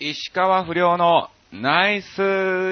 石川不良のナイス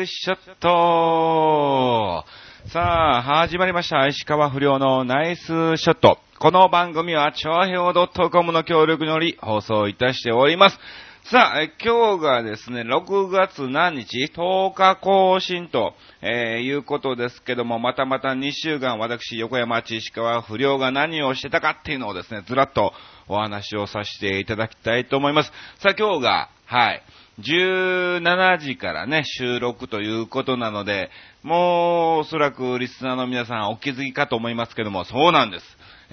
ショットさあ、始まりました。石川不良のナイスショット。この番組は、超平洋 .com の協力により放送いたしております。さあ、え今日がですね、6月何日 ?10 日更新と、えーいうことですけども、またまた2週間、私、横山千石川不良が何をしてたかっていうのをですね、ずらっとお話をさせていただきたいと思います。さあ、今日が、はい、17時からね、収録ということなので、もう、おそらくリスナーの皆さんお気づきかと思いますけども、そうなんです。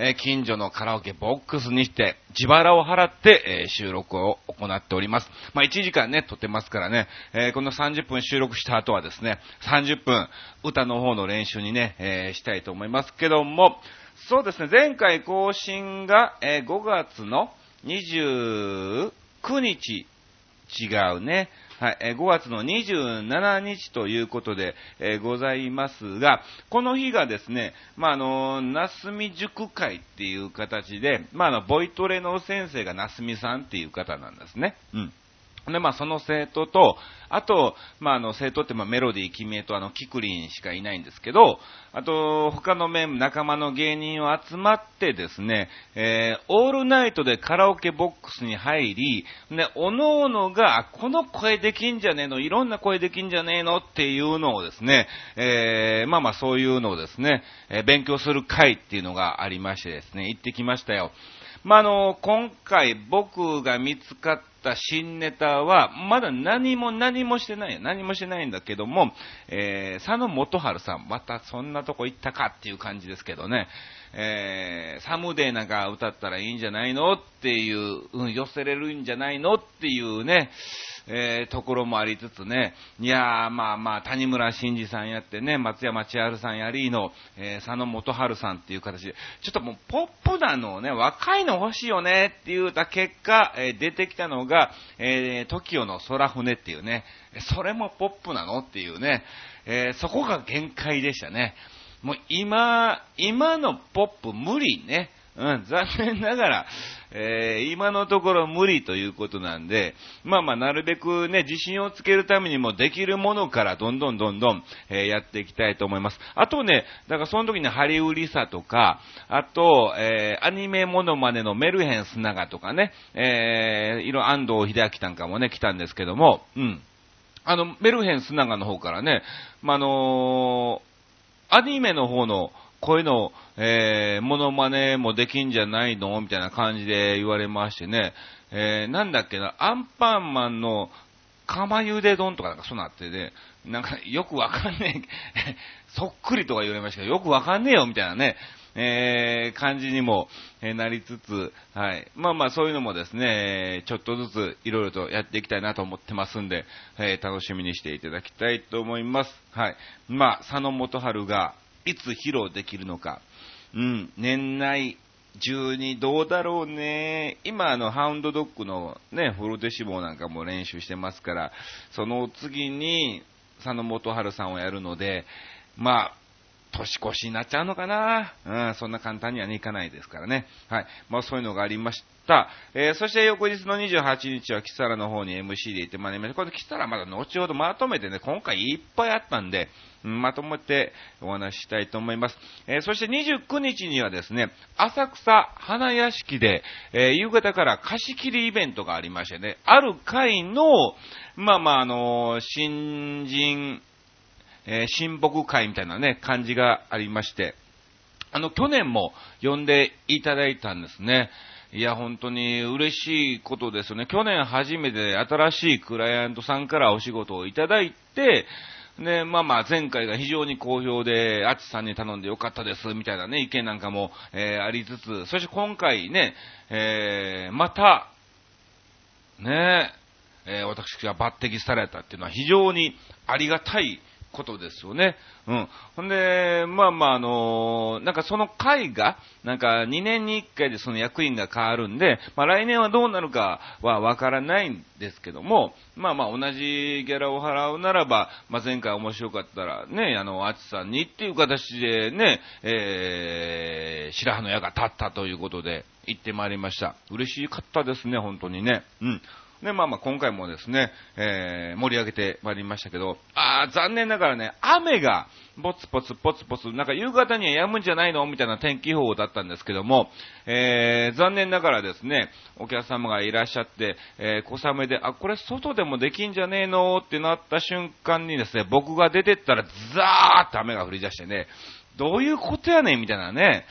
え近所のカラオケボックスにして、自腹を払って、え収録を行っております。まあ、1時間ね、撮ってますからね、えこの30分収録した後はですね、30分、歌の方の練習にね、えしたいと思いますけども、そうですね、前回更新が、え5月の29日、違うね。はい、えー5月の27日ということで、えーございますが、この日がですね、まあ、あの、なすみ塾会っていう形で、まあ、あの、ボイトレの先生がなすみさんっていう方なんですね。うん。で、まあ、その生徒と、あと、まあ、あの、生徒って、まあ、メロディー、君へと、あの、キクリンしかいないんですけど、あと、他のメン仲間の芸人を集まってですね、えー、オールナイトでカラオケボックスに入り、ね、おのおのが、この声できんじゃねえの、いろんな声できんじゃねえのっていうのをですね、えー、まあまあそういうのをですね、えー勉強する会っていうのがありましてですね、行ってきましたよ。まあ、の、今回僕が見つかった新ネタは、まだ何も何もしてないよ。何もしてないんだけども、えー、佐野元春さん、またそんなとこ行ったかっていう感じですけどね、えー、サムデーなんか歌ったらいいんじゃないのっていう、うん、寄せれるんじゃないのっていうね、えーところもありつつね、いやー、まあまあ、谷村新司さんやってね、松山千春さんやりの、えー佐野元春さんっていう形で、ちょっともうポップなのをね、若いの欲しいよねって言った結果、えー出てきたのが、えー、TOKIO の空船っていうね、それもポップなのっていうね、えーそこが限界でしたね。もう今、今のポップ無理ね。うん、残念ながら、えー今のところ無理ということなんで、まあまあ、なるべくね、自信をつけるためにもできるものからどんどんどんどん、えーやっていきたいと思います。あとね、だからその時にハリウリサとか、あと、えーアニメモノマネのメルヘンスナガとかね、えー、いろ、安藤秀明なんかもね、来たんですけども、うん。あの、メルヘンスナガの方からね、まあ、のーアニメの方の声の、えー、モノマネもできんじゃないのみたいな感じで言われましてね、えー、なんだっけな、アンパンマンの釜茹で丼とかなんかそうなってね、なんかよくわかんねえ、そっくりとか言われましたけど、よくわかんねえよみたいなね、えー、感じにも、えーなりつつ、はい。まあまあそういうのもですね、ちょっとずついろいろとやっていきたいなと思ってますんで、えー楽しみにしていただきたいと思います。はい。まあ、佐野元春がいつ披露できるのか、うん、年内中にどうだろうね。今、あの、ハウンドドッグのね、フルデシボなんかも練習してますから、その次に、佐野元春さんをやるので、まあ、年越しになっちゃうのかな？うん、そんな簡単にはね、いかないですからね。はい。まあ、そういうのがありました。えー、そして翌日の28日はキサラの方に MC で行ってまいりました。これキサラまだ後ほどまとめてね、今回いっぱいあったんで、まとめてお話ししたいと思います。えーそして29日にはですね、浅草花屋敷で、えー夕方から貸し切りイベントがありましてね、ある会の、まあまあ、あのー新人、えー親睦会みたいなね、感じがありまして、あの、去年も呼んでいただいたんですね。いや、本当に嬉しいことですよね。去年初めて新しいクライアントさんからお仕事をいただいて、ね、まあまあ前回が非常に好評で、あっちさんに頼んでよかったです、みたいなね、意見なんかも、えーありつつ、そして今回ね、えーまた、ねえー私が抜擢されたっていうのは非常にありがたいことですよね。うん。ほんで、まあまあ、あのなんかその会が、なんか2年に1回でその役員が変わるんで、まあ来年はどうなるかはわからないんですけども、まあまあ同じギャラを払うならば、まあ前回面白かったらね、あの、あちさんにっていう形でね、えー、白羽の矢が立ったということで行ってまいりました。嬉しかったですね、本当にね。うん。で、まあまあ今回もですね、えー、盛り上げてまいりましたけど、あー、残念ながらね、雨が、ポツポツポツポツ、なんか夕方には止むんじゃないの？みたいな天気予報だったんですけども、えー、残念ながらですね、お客様がいらっしゃって、えー、小雨で、あ、これ外でもできんじゃねえの？ってなった瞬間にですね、僕が出てったらザーって雨が降り出してね、どういうことやねん？みたいなね、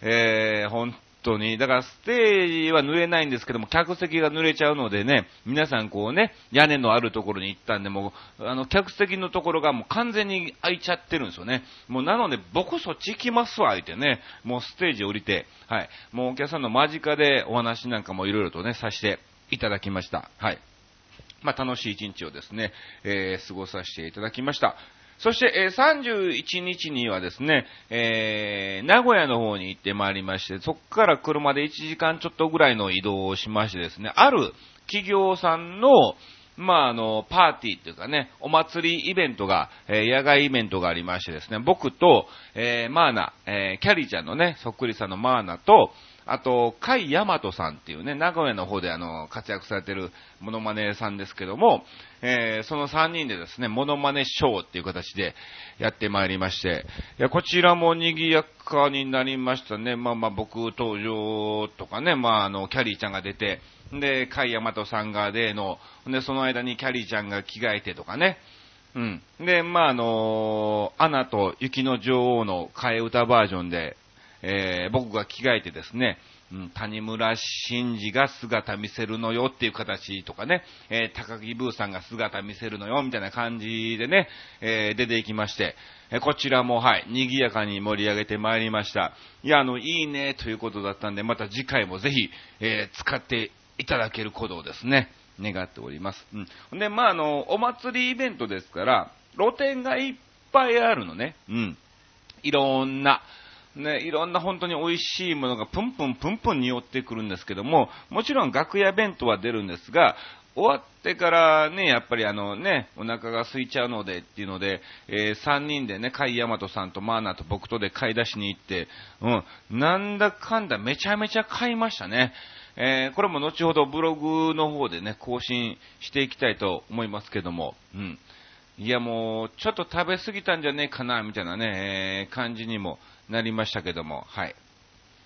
えー、本当に。だからステージは濡れないんですけども、客席が濡れちゃうのでね、皆さんこうね、屋根のあるところに行ったんで、もう、あの、客席のところがもう完全に開いちゃってるんですよね。もうなので、僕そっち行きますわ、言ってね、もうステージ降りて、はい。もうお客さんの間近でお話なんかもいろいろとね、させていただきました。はい。まあ、楽しい一日をですね、えー、過ごさせていただきました。そして、えー、31日にはですね、えー、名古屋の方に行ってまいりまして、そこから車で1時間ちょっとぐらいの移動をしましてですね、ある企業さんの、まあ、あの、パーティーっていうかね、お祭りイベントが、えー、野外イベントがありましてですね、僕と、えー、マーナ、えー、キャリーちゃんのね、そっくりさんのマーナと、あと、甲斐大和さんっていうね、名古屋の方であの、活躍されてるモノマネさんですけども、えー、その3人でですね、モノマネショーっていう形でやってまいりまして、いや、こちらも賑やかになりましたね。まあまあ僕登場とかね、まああの、キャリーちゃんが出て、で、甲斐大和さんがでの、で、その間にキャリーちゃんが着替えてとかね、うん。で、まあ、あのアナと雪の女王の替え歌バージョンで、えー、僕が着替えてですね、うん、谷村新司が姿見せるのよっていう形とかね、えー、高木ブーさんが姿見せるのよみたいな感じでね、えー、出ていきまして、えこちらもはい、賑やかに盛り上げてまいりました。いや、あの、いいねということだったんで、また次回もぜひ、え使っていただけることをですね、願っております。うん。で、まあ、あの、お祭りイベントですから、露店がいっぱいあるのね。うん。いろんな、ね、いろんな本当に美味しいものがプンプンプンプン匂ってくるんですけども、もちろん楽屋弁当は出るんですが、終わってからね、やっぱりあのね、お腹が空いちゃうのでっていうので、えー、3人でね、甲斐大和さんとマーナと僕とで買い出しに行って、うん、なんだかんだめちゃめちゃ買いましたね。えー、これも後ほどブログの方でね、更新していきたいと思いますけども、うん。いやもう、ちょっと食べ過ぎたんじゃねえかな、みたいなね、えー、感じにもなりましたけども、はい。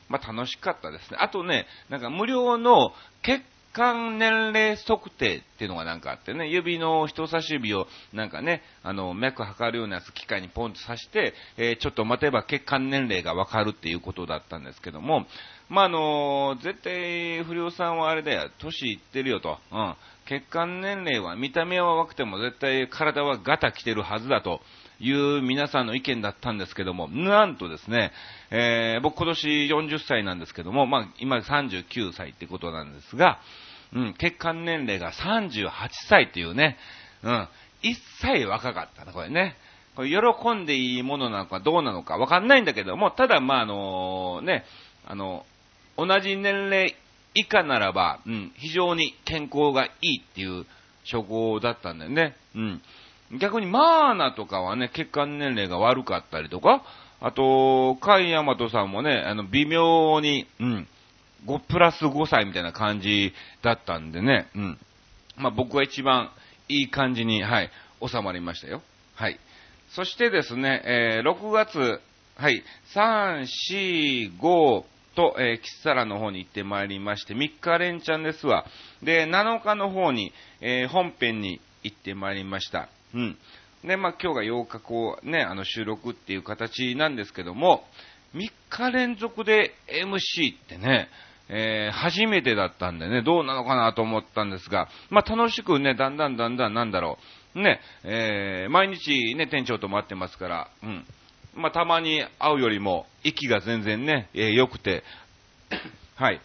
まあ、楽しかったですね。あとね、なんか無料の血管年齢測定っていうのがなんかあってね、指の人差し指をなんかね、あの、脈測るようなやつ機械にポンと刺して、えー、ちょっと待てば血管年齢がわかるっていうことだったんですけども、まあ、あのー、絶対不良さんはあれだよ、年いってるよと、うん。血管年齢は見た目は若くても絶対体はガタ来てるはずだと。いう皆さんの意見だったんですけども、なんとですね、えー、僕今年40歳なんですけども、まあ今39歳ってことなんですが、うん、血管年齢が38歳っていうね、うん、一切若かったな、これね。これ喜んでいいものなのかどうなのかわかんないんだけども、ただまああのね、あの、同じ年齢以下ならば、うん、非常に健康がいいっていう処方だったんだよね。うん。逆にマーナとかはね、血管年齢が悪かったりとか、あと、カイヤマトさんもね、あの、微妙に、うん、5プラス5歳みたいな感じだったんでね、うん。まあ、僕は一番いい感じに、はい、収まりましたよ。はい。そしてですね、えー、6月、はい、3、4、5、と、えー、キッサラの方に行ってまいりまして、3日連チャンですわ。で、7日の方に、えー、本編に行ってまいりました。うん。で、まあ、今日が8日こう、ね、あの、収録っていう形なんですけども、3日連続で MC ってね、えー、初めてだったんでね、どうなのかなと思ったんですが、まあ、楽しくね、だんだんだんだんなんだろう、ね、えー、毎日ね、店長と待ってますから、うん。まあ、たまに会うよりも、息が全然ね、えー、良くて、はい。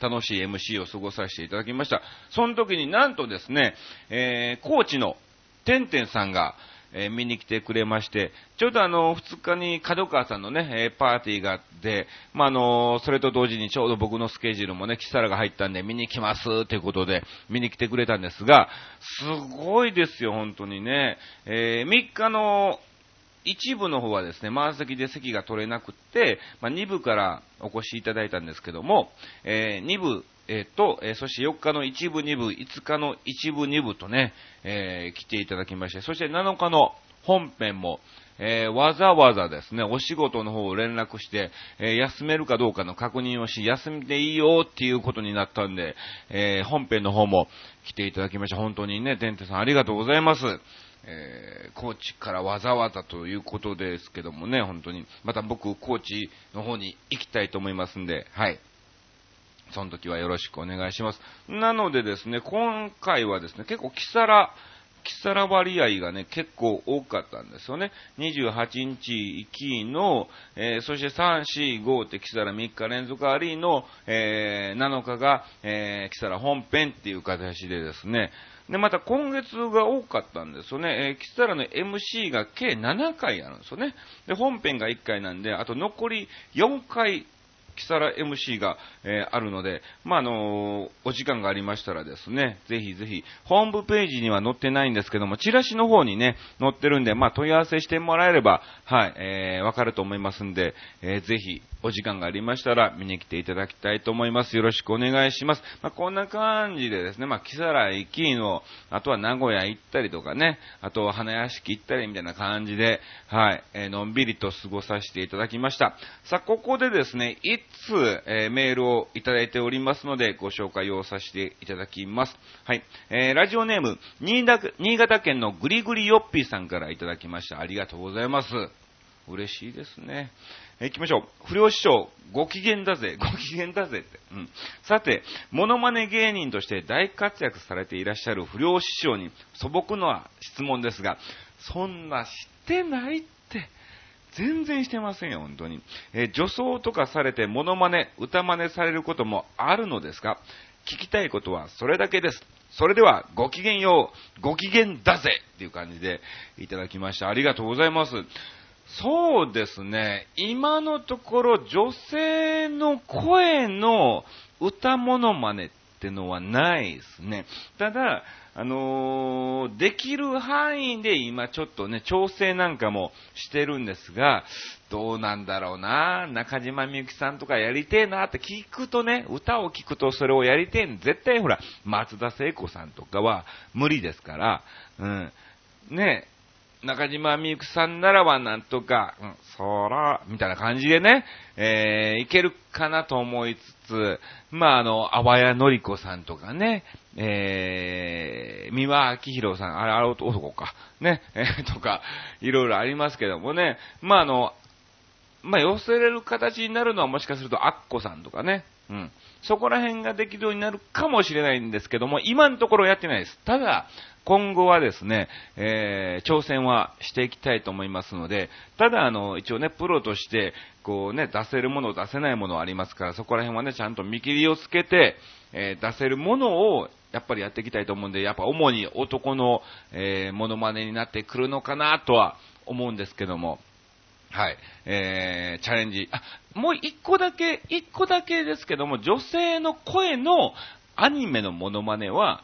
楽しい MC を過ごさせていただきました。その時になんとですね、えー、高知のてんてんさんが、えー、見に来てくれまして、ちょうどあの、2日に角川さんのね、えー、パーティーがあって、まあ、あのそれと同時にちょうど僕のスケジュールもね、キサラが入ったんで見に来ますということで、見に来てくれたんですが、すごいですよ、本当にね。えー、3日の一部の方はですね、満席で席が取れなくって、まあ、2部からお越しいただいたんですけども、えー、2部えー、と、えー、そして4日の一部2部、5日の一部2部とね、えー、来ていただきまして、そして7日の本編も、えー、わざわざですね、お仕事の方を連絡して、えー、休めるかどうかの確認をし、休みでいいよっていうことになったんで、えー、本編の方も来ていただきました。本当にね、てんてさんありがとうございます。えー、高知からわざわざということですけどもね、本当に。また僕、高知の方に行きたいと思いますんで、はい。その時はよろしくお願いします。なのでですね、今回はですね、結構、キサラ、キサラ割合がね、結構多かったんですよね。28日行きの、えー、そして3、4、5ってキサラ3日連続ありの、えー、7日が、えー、キサラ本編っていう形でですね、で、また今月が多かったんですよね。えー、キサラの MC が計7回あるんですよね。で、本編が1回なんで、あと残り4回キサラ MC が、えー、あるので、まあ、あのー、お時間がありましたらですね、ぜひぜひ、ホームページには載ってないんですけども、チラシの方にね、載ってるんで、まあ、問い合わせしてもらえれば、はい、えー、わかると思いますんで、えー、ぜひ、お時間がありましたら見に来ていただきたいと思います。よろしくお願いします。まあ、こんな感じでですね、まあ、木更井キーの、あとは名古屋行ったりとかね、あとは花屋敷行ったりみたいな感じで、はい、えー、のんびりと過ごさせていただきました。さあ、ここでですね、いつ、えー、メールをいただいておりますので、ご紹介をさせていただきます。はい、えー、ラジオネーム、新潟県のぐりぐりよっぴーさんからいただきました。ありがとうございます。嬉しいですね。行きましょう。不良師匠、ご機嫌だぜ、ご機嫌だぜって。うん。さて、モノマネ芸人として大活躍されていらっしゃる不良師匠に素朴な質問ですが、そんなしてないって。全然してませんよ、本当に。え、女装とかされてモノマネ、歌真似されることもあるのですが、聞きたいことはそれだけです。それでは、ごきげんよう、ご機嫌だぜっていう感じでいただきました。ありがとうございます。そうですね。今のところ女性の声の歌物真似ってのはないですね。ただ、あのー、できる範囲で今ちょっとね、調整なんかもしてるんですが、どうなんだろうな中島みゆきさんとかやりてえなって聞くとね、歌を聞くとそれをやりてえん、絶対ほら、松田聖子さんとかは無理ですから、うん。ね、中島みゆきさんならばなんとか、うん、そら、みたいな感じでね、えー、いけるかなと思いつつ、まあ、あの、あわやのりこさんとかね、えー、三輪明宏さん、あれ、あれ男か、ね、えー、とか、いろいろありますけどもね、まあ、あの、まあ、寄せれる形になるのはもしかするとアッコさんとかね、うん。そこら辺ができるようになるかもしれないんですけども、今のところやってないです。ただ、今後はですね、えー、挑戦はしていきたいと思いますので、ただあの、一応ね、プロとして、こうね、出せるもの、出せないものありますから、そこら辺はね、ちゃんと見切りをつけて、えー、出せるものを、やっぱりやっていきたいと思うんで、やっぱ主に男の、えー、モノマネになってくるのかなとは思うんですけども、はい。えー、チャレンジ。あ、もう一個だけ、一個だけですけども、女性の声のアニメのモノマネは、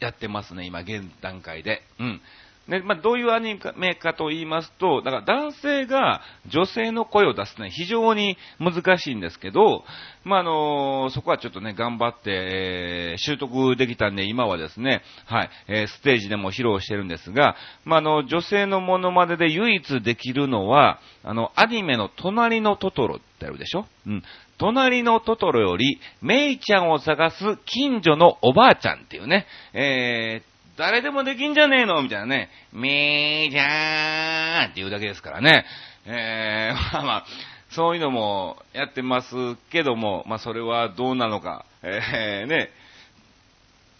やってますね、今、現段階で。うん。ね、まあ、どういうアニメかと言いますと、だから男性が女性の声を出すのは非常に難しいんですけど、まあ、あの、そこはちょっとね、頑張って、えー、習得できたんで、今はですね、はい、えー、ステージでも披露してるんですが、まあ、の、女性のモノマネで唯一できるのは、あの、アニメの隣のトトロってあるでしょ？うん。隣のトトロより、メイちゃんを探す近所のおばあちゃんっていうね、えー、誰でもできんじゃねえの？みたいなね、めーじゃーんって言うだけですからね。えー、まあまあ、そういうのもやってますけども、まあそれはどうなのか、えー、ね、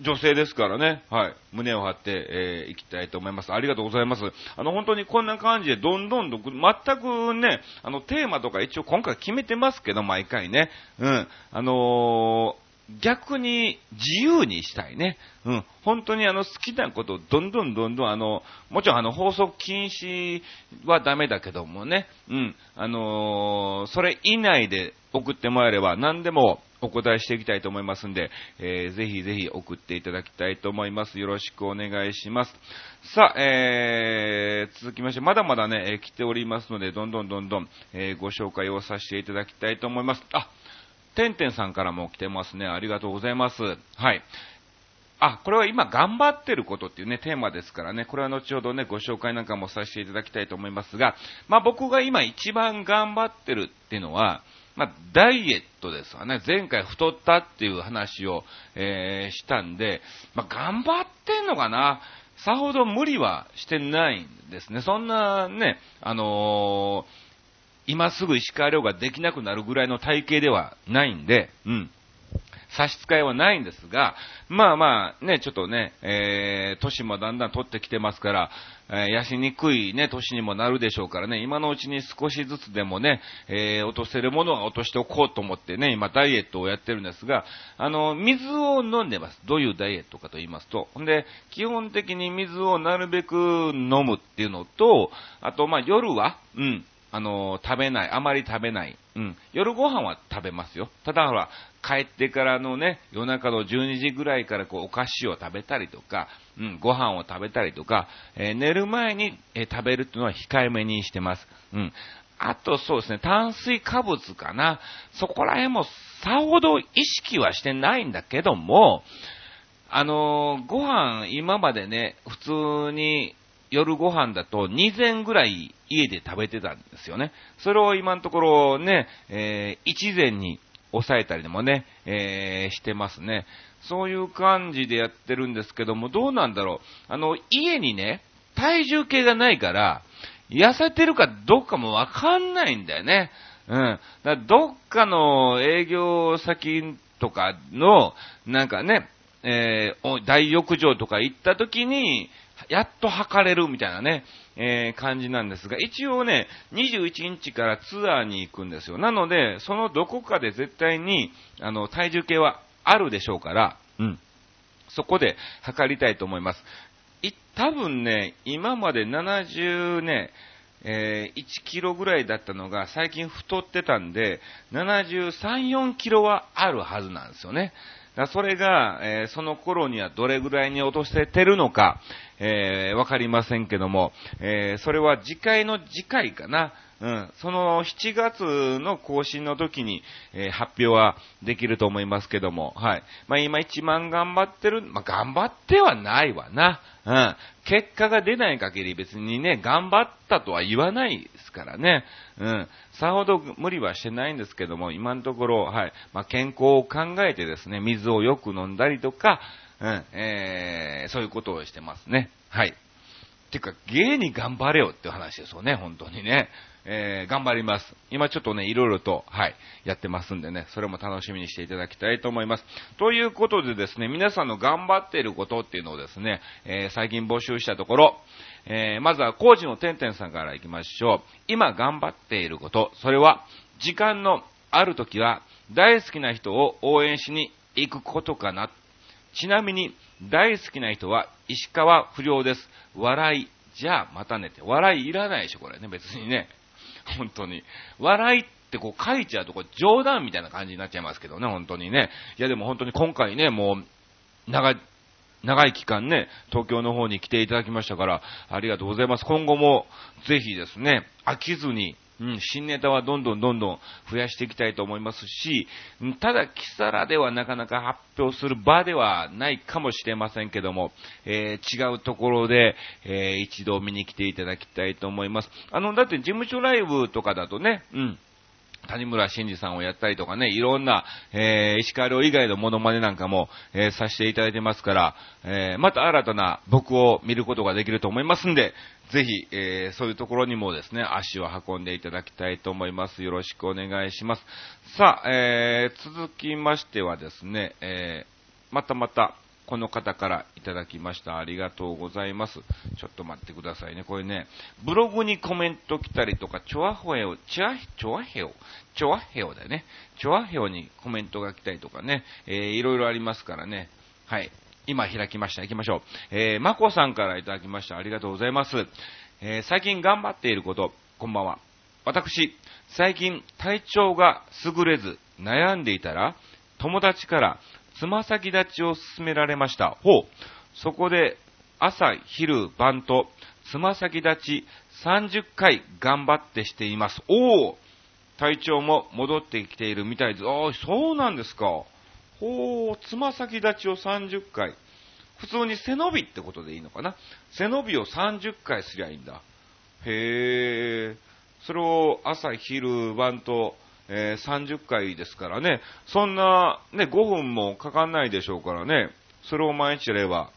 女性ですからね、はい、胸を張って、えー、いきたいと思います。ありがとうございます。あの、本当にこんな感じで、どんどんどん、全くね、あの、テーマとか一応今回決めてますけど、毎回ね、うん、あのー逆に自由にしたいね。うん。本当にあの好きなことをどんどんどんどんあの、もちろんあの放送禁止はダメだけどもね。うん。あのー、それ以内で送ってもらえれば何でもお答えしていきたいと思いますんで、えー、ぜひぜひ送っていただきたいと思います。よろしくお願いします。さあ、えー、続きまして、まだまだね、えー、来ておりますので、どんどんどんどん、えー、ご紹介をさせていただきたいと思います。あ、てんてんさんからも来てますね。ありがとうございます。はい。あ、これは今頑張ってることっていうね、テーマですからね、これは後ほどね、ご紹介なんかもさせていただきたいと思いますが、まあ僕が今一番頑張ってるっていうのは、まあ、ダイエットですわね。前回太ったっていう話を、えー、したんで、まあ、頑張ってんのかなさほど無理はしてないんですね。そんなね、あのー、今すぐ石川遼ができなくなるぐらいの体型ではないんで、うん。差し支えはないんですが、まあまあね、ちょっとね、えー、年もだんだん取ってきてますから、えー、やしにくいね、年にもなるでしょうからね、今のうちに少しずつでもね、えー、落とせるものは落としておこうと思ってね、今ダイエットをやってるんですが、あの、水を飲んでます。どういうダイエットかと言いますと、んで、基本的に水をなるべく飲むっていうのと、あと、まあ夜は、うん、あの、食べない、あまり食べない。うん。夜ご飯は食べますよ。ただほら、帰ってからのね、夜中の12時ぐらいからこう、お菓子を食べたりとか、うん、ご飯を食べたりとか、えー、寝る前に、えー、食べるっていうのは控えめにしてます。うん。あとそうですね、炭水化物かな。そこら辺もさほど意識はしてないんだけども、あのー、ご飯今までね、普通に夜ご飯だと2膳ぐらい家で食べてたんですよね。それを今のところね、えー、1膳に抑えたりでもね、えー、してますね。そういう感じでやってるんですけども、どうなんだろう。あの、家にね、体重計がないから、痩せてるかどうかもわかんないんだよね。うん。だどっかの営業先とかの、なんかね、えー、大浴場とか行った時に、やっと測れるみたいなね、えー、感じなんですが、一応ね、21日からツアーに行くんですよ。なので、そのどこかで絶対に、あの、体重計はあるでしょうから、うん。そこで測りたいと思います。い、多分ね、今まで70ね、えー、1キロぐらいだったのが最近太ってたんで、73、4キロはあるはずなんですよね。だそれが、えー、その頃にはどれぐらいに落とせてるのか、えー、わかりませんけども、えー、それは次回の次回かな。うん、その7月の更新の時に、えー、発表はできると思いますけども、はい。まあ今一番頑張ってる、まあ頑張ってはないわな。うん。結果が出ない限り別にね、頑張ったとは言わないですからね。うん。さほど無理はしてないんですけども、今のところ、はい。まあ健康を考えてですね、水をよく飲んだりとか、うん、えー、そういうことをしてますね。はい。てか、芸に頑張れよって話ですよね、本当にね。えー、頑張ります。今ちょっとね、いろいろと、はい、やってますんでね、それも楽しみにしていただきたいと思います。ということでですね、皆さんの頑張っていることっていうのをですね、えー、最近募集したところ、えー、まずは工事のてんてんさんから行きましょう。今頑張っていること、それは、時間のある時は、大好きな人を応援しに行くことかな。ちなみに、大好きな人は石川不良です。笑い。じゃあ、またねって。笑いいらないでしょ、これね。別にね。本当に。笑いってこう書いちゃうと、こう冗談みたいな感じになっちゃいますけどね、本当にね。いやでも本当に今回ね、もう、長い、長い期間ね、東京の方に来ていただきましたから、ありがとうございます。今後も、ぜひですね、飽きずに、うん、新ネタはどんどんどんどん増やしていきたいと思いますし、ただ、キサラではなかなか発表する場ではないかもしれませんけども、えー、違うところで、えー、一度見に来ていただきたいと思います。あの、だって事務所ライブとかだとね、うん、谷村新司さんをやったりとかね、いろんな、えー、石川遼以外のモノマネなんかも、えー、させていただいてますから、えー、また新たな僕を見ることができると思いますんで、ぜひ、えー、そういうところにもですね、足を運んでいただきたいと思います。よろしくお願いします。さあ、えー、続きましてはですね、えー、またまた、この方からいただきました。ありがとうございます。ちょっと待ってくださいね。これね、ブログにコメント来たりとか、チョアヘオ、チョア、チョアヘオ、チョアヘオだよね。チョアヘオにコメントが来たりとかね、えー、いろいろありますからね。はい。今開きました。行きましょう。えー、まこさんからいただきました。ありがとうございます。えー、最近頑張っていること、こんばんは。私、最近体調が優れず悩んでいたら、友達からつま先立ちを勧められました。ほう。そこで、朝、昼、晩と、つま先立ち30回頑張ってしています。おお体調も戻ってきているみたいです。ああ、そうなんですか。ほう、つま先立ちを30回。普通に背伸びってことでいいのかな背伸びを30回すりゃいいんだ。へえ。それを朝、昼、晩と、えー、30回ですからね。そんな、ね、5分もかかんないでしょうからね。それを毎日やれば、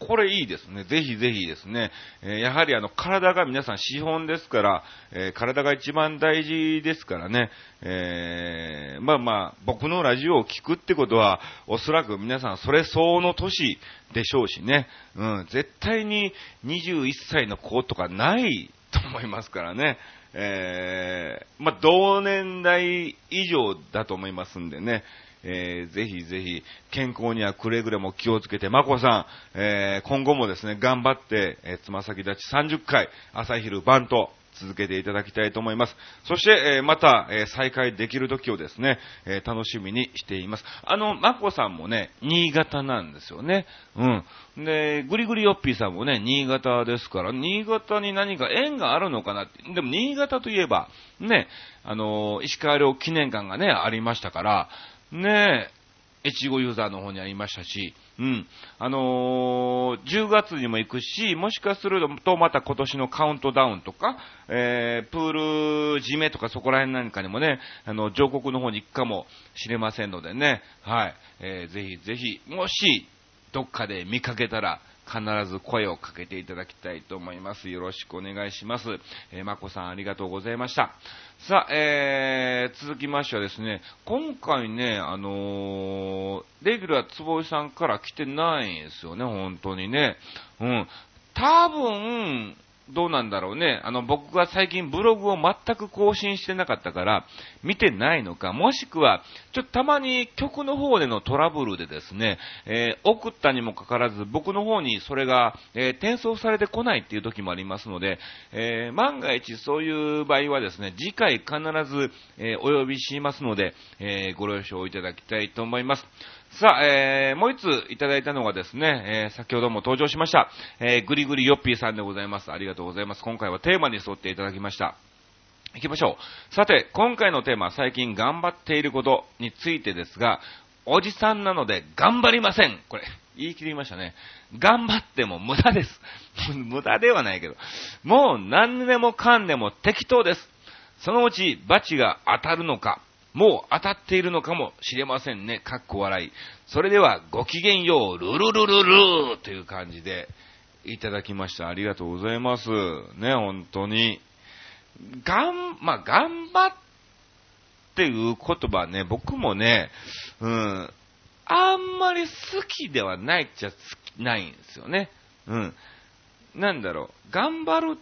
これいいですね。ぜひぜひですね。えー、やはりあの、体が皆さん資本ですから、えー、体が一番大事ですからね。えー、まあまあ、僕のラジオを聞くってことは、おそらく皆さんそれ相応の年でしょうしね。うん、絶対に21歳の子とかないと思いますからね。えー、まあ、同年代以上だと思いますんでね。えー、ぜひぜひ、健康にはくれぐれも気をつけて、まこさん、えー、今後もですね、頑張って、えー、つま先立ち30回、朝昼晩と、続けていただきたいと思います。そして、え、また、え、再開できる時をですね、え、楽しみにしています。あの、まこさんもね、新潟なんですよね。うん。で、ぐりぐりよっぴーさんもね、新潟ですから、新潟に何か縁があるのかなって。でも、新潟といえば、ね、あの石川遼記念館がね、ありましたから、ね、越後ユーザーの方にありましたし、うん。あのー、10月にも行くし、もしかするとまた今年のカウントダウンとか、えー、プール締めとかそこら辺なんかにもね、あの、上国の方に行くかもしれませんのでね、はい。えー、ぜひぜひ、もし、どっかで見かけたら、必ず声をかけていただきたいと思います。よろしくお願いします。えー、まこさんありがとうございました。さあ、えー、続きましてはですね、今回ね、あのー、レギュラーつぼいさんから来てないんですよね、本当にね。うん。多分、どうなんだろうね。あの、僕が最近ブログを全く更新してなかったから、見てないのか、もしくは、ちょっとたまに曲の方でのトラブルでですね、えー、送ったにもかかわらず、僕の方にそれが、えー、転送されてこないっていう時もありますので、えー、万が一そういう場合はですね、次回必ず、えお呼びしますので、えご了承いただきたいと思います。さあ、えー、もう一ついただいたのがですね、えー、先ほども登場しました、えー、ぐりぐりよっぴーさんでございます。ありがとうございます。今回はテーマに沿っていただきました。行きましょう。さて、今回のテーマ、最近頑張っていることについてですが、おじさんなので頑張りません。これ、言い切りましたね。頑張っても無駄です。無駄ではないけど。もう何でもかんでも適当です。そのうちバチが当たるのか、もう当たっているのかもしれませんね。かっこ笑い。それでは、ごきげんよう、ルルルルルーという感じで、いただきました。ありがとうございます。ね、本当に。がん、まあ、頑張っていう言葉ね、僕もね、うん、あんまり好きではないっちゃないんですよね。うん。なんだろう、頑張る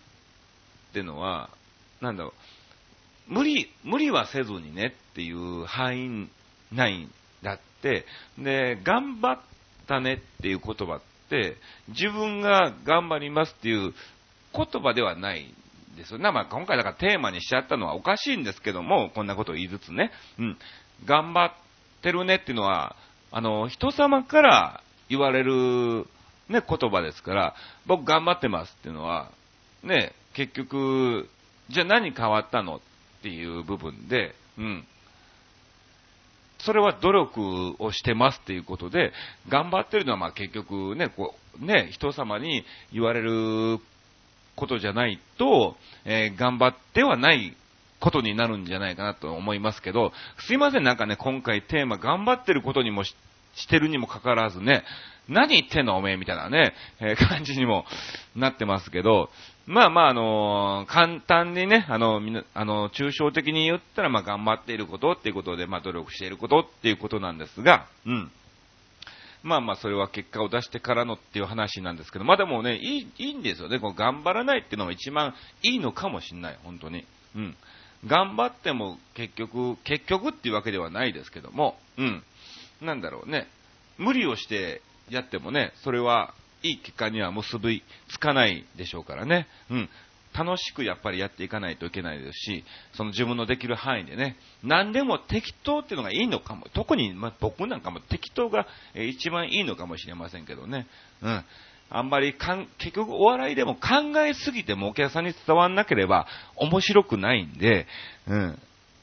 ってのは、なんだろう、無理、無理はせずにねっていう範囲内だって、で、頑張ったねっていう言葉って、自分が頑張りますっていう言葉ではないんですよね。まあ、今回だからテーマにしちゃったのはおかしいんですけども、こんなことを言いつつね。うん。頑張ってるねっていうのは、あの、人様から言われるね、言葉ですから、僕頑張ってますっていうのは、ね、結局、じゃあ何変わったのっていう部分で、うん。それは努力をしてますっていうことで、頑張ってるのはまあ結局ね、こう、ね、人様に言われることじゃないと、えー、頑張ってはないことになるんじゃないかなと思いますけど、すいません、なんかね、今回テーマ頑張ってることにもしてるにもかかわらずね、何言ってんのおめえみたいなね、えー、感じにもなってますけど、まあまあ、あのー、簡単にね、あの、みな、あの、抽象的に言ったら、まあ、頑張っていることっていうことで、まあ、努力していることっていうことなんですが、うん。まあまあ、それは結果を出してからのっていう話なんですけど、まあでもね、いい、いいんですよね。こう頑張らないっていうのが一番いいのかもしれない、本当に。うん。頑張っても結局、結局っていうわけではないですけども、うん。なんだろうね。無理をしてやってもね、それはいい結果には結びつかないでしょうからね。うん。楽しくやっぱりやっていかないといけないですし、その自分のできる範囲でね、何でも適当っていうのがいいのかも、特に、ま、僕なんかも適当が一番いいのかもしれませんけどね。うん。あんまりかん、結局お笑いでも考えすぎてもお客さんに伝わんなければ面白くないんで、うん。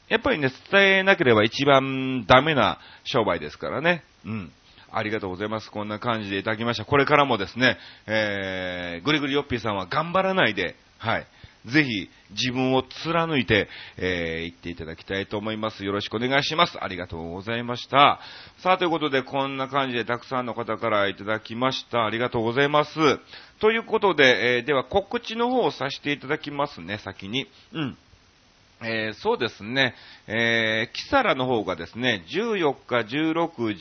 やっぱりね、伝えなければ一番ダメな商売ですからね。うん。ありがとうございます。こんな感じでいただきました。これからもですね、えー、ぐりぐりよっぴーさんは頑張らないで、はい。ぜひ自分を貫いて、えー、行っていただきたいと思います。よろしくお願いします。ありがとうございました。さあ、ということで、こんな感じでたくさんの方からいただきました。ありがとうございます。ということで、えー、では告知の方をさせていただきますね、先に。うん。えー、そうですね、えー、キサラの方がですね、14日、16、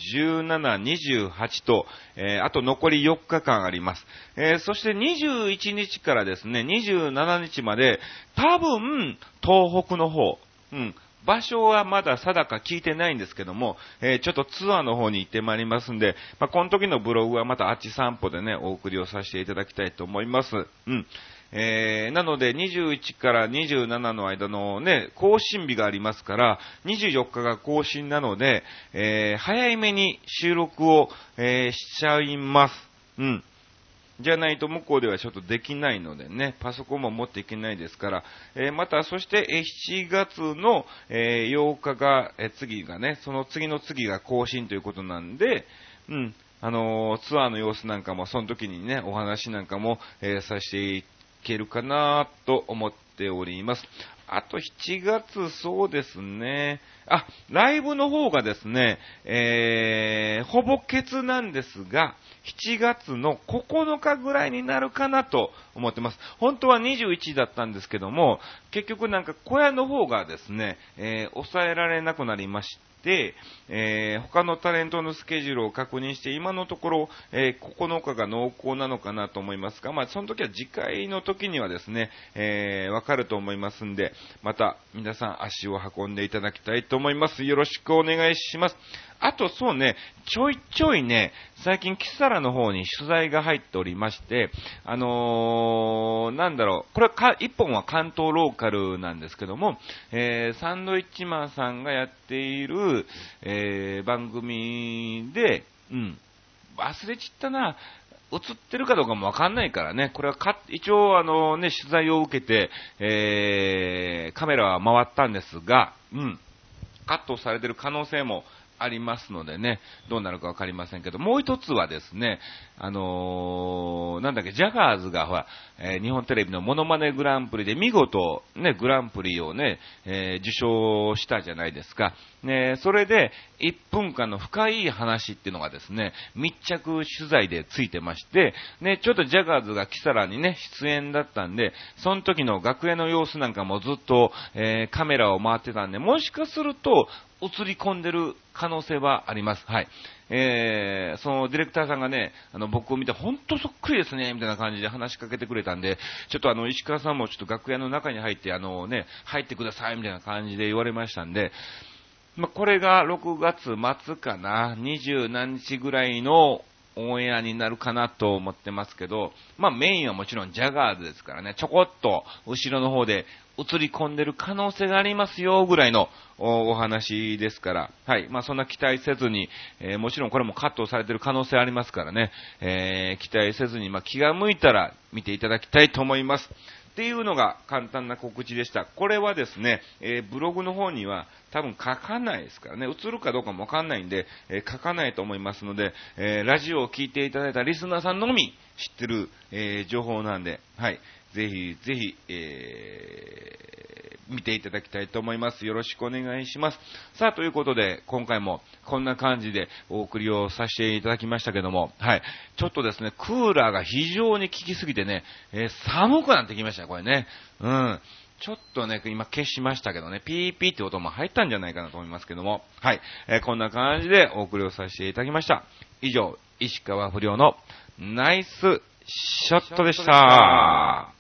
17、28と、えー、あと残り4日間あります。えー、そして21日からですね、27日まで、多分、東北の方、うん、場所はまだ定か聞いてないんですけども、えー、ちょっとツアーの方に行ってまいりますんで、まあ、この時のブログはまたあっち散歩でね、お送りをさせていただきたいと思います。うん。えー、なので21から27の間のね、更新日がありますから、24日が更新なので、えー、早めに収録を、えー、しちゃいます。うん。じゃないと向こうではちょっとできないのでね、パソコンも持っていけないですから、えー、また、そして、え7月の、え、8日が、え、次がね、その次の次が更新ということなんで、うん、あのツアーの様子なんかも、その時にね、お話なんかも、えさせていけるかなと思っております。あと7月、そうですね。あ、ライブの方がですね、えー、ほぼケツなんですが、7月の9日ぐらいになるかなと思ってます。本当は21だったんですけども、結局なんか小屋の方がですね、えー、抑えられなくなりまして、でえー、他のタレントのスケジュールを確認して、今のところ、えー、9日が濃厚なのかなと思いますが、まあ、その時は次回の時にはですね、えー、わかると思いますんで、また皆さん足を運んでいただきたいと思います。よろしくお願いします。あとそうね、ちょいちょいね、最近キサラの方に取材が入っておりまして、あのー、なんだろう、これか、一本は関東ローカルなんですけども、えー、サンドイッチマンさんがやっている、えー、番組で、うん、忘れちったな、映ってるかどうかもわかんないからね、これはか、一応あのね、取材を受けて、えー、カメラは回ったんですが、うん、カットされてる可能性もありますのでね、どうなるかわかりませんけど、もう一つはですね、あのー、なんだっけ、ジャガーズが、ほら、えー、日本テレビのモノマネグランプリで見事、ね、グランプリをね、えー、受賞したじゃないですか。ね、それで、1分間の深い話っていうのがですね、密着取材でついてまして、ね、ちょっとジャガーズがキサラにね、出演だったんで、その時の学園の様子なんかもずっと、えー、カメラを回ってたんで、もしかすると、映り込んでる可能性はあります。はい。えー、そのディレクターさんがね、あの、僕を見て、ほんとそっくりですね、みたいな感じで話しかけてくれたんで、ちょっとあの、石川さんもちょっと楽屋の中に入って、あのね、入ってください、みたいな感じで言われましたんで、まあ、これが6月末かな、20何日ぐらいのオンエアになるかなと思ってますけど、まあメインはもちろんジャガーズですからね、ちょこっと後ろの方で映り込んでる可能性がありますよぐらいのお話ですから、はい。まあそんな期待せずに、えー、もちろんこれもカットされてる可能性ありますからね、えー、期待せずに、まあ気が向いたら見ていただきたいと思います。っていうのが簡単な告知でした。これはですね、えー、ブログの方には多分書かないですからね、映るかどうかもわかんないんで、えー、書かないと思いますので、えー、ラジオを聞いていただいたリスナーさんのみ知ってる、え情報なんで、はい。ぜひ、ぜひ、えー、見ていただきたいと思います。よろしくお願いします。さあ、ということで、今回もこんな感じでお送りをさせていただきましたけども、はい。ちょっとですね、クーラーが非常に効きすぎてね、えー、寒くなってきましたね、これね。うん。ちょっとね、今消しましたけどね、ピーピーって音も入ったんじゃないかなと思いますけども、はい。えー、こんな感じでお送りをさせていただきました。以上、石川不良のナイスショットでした。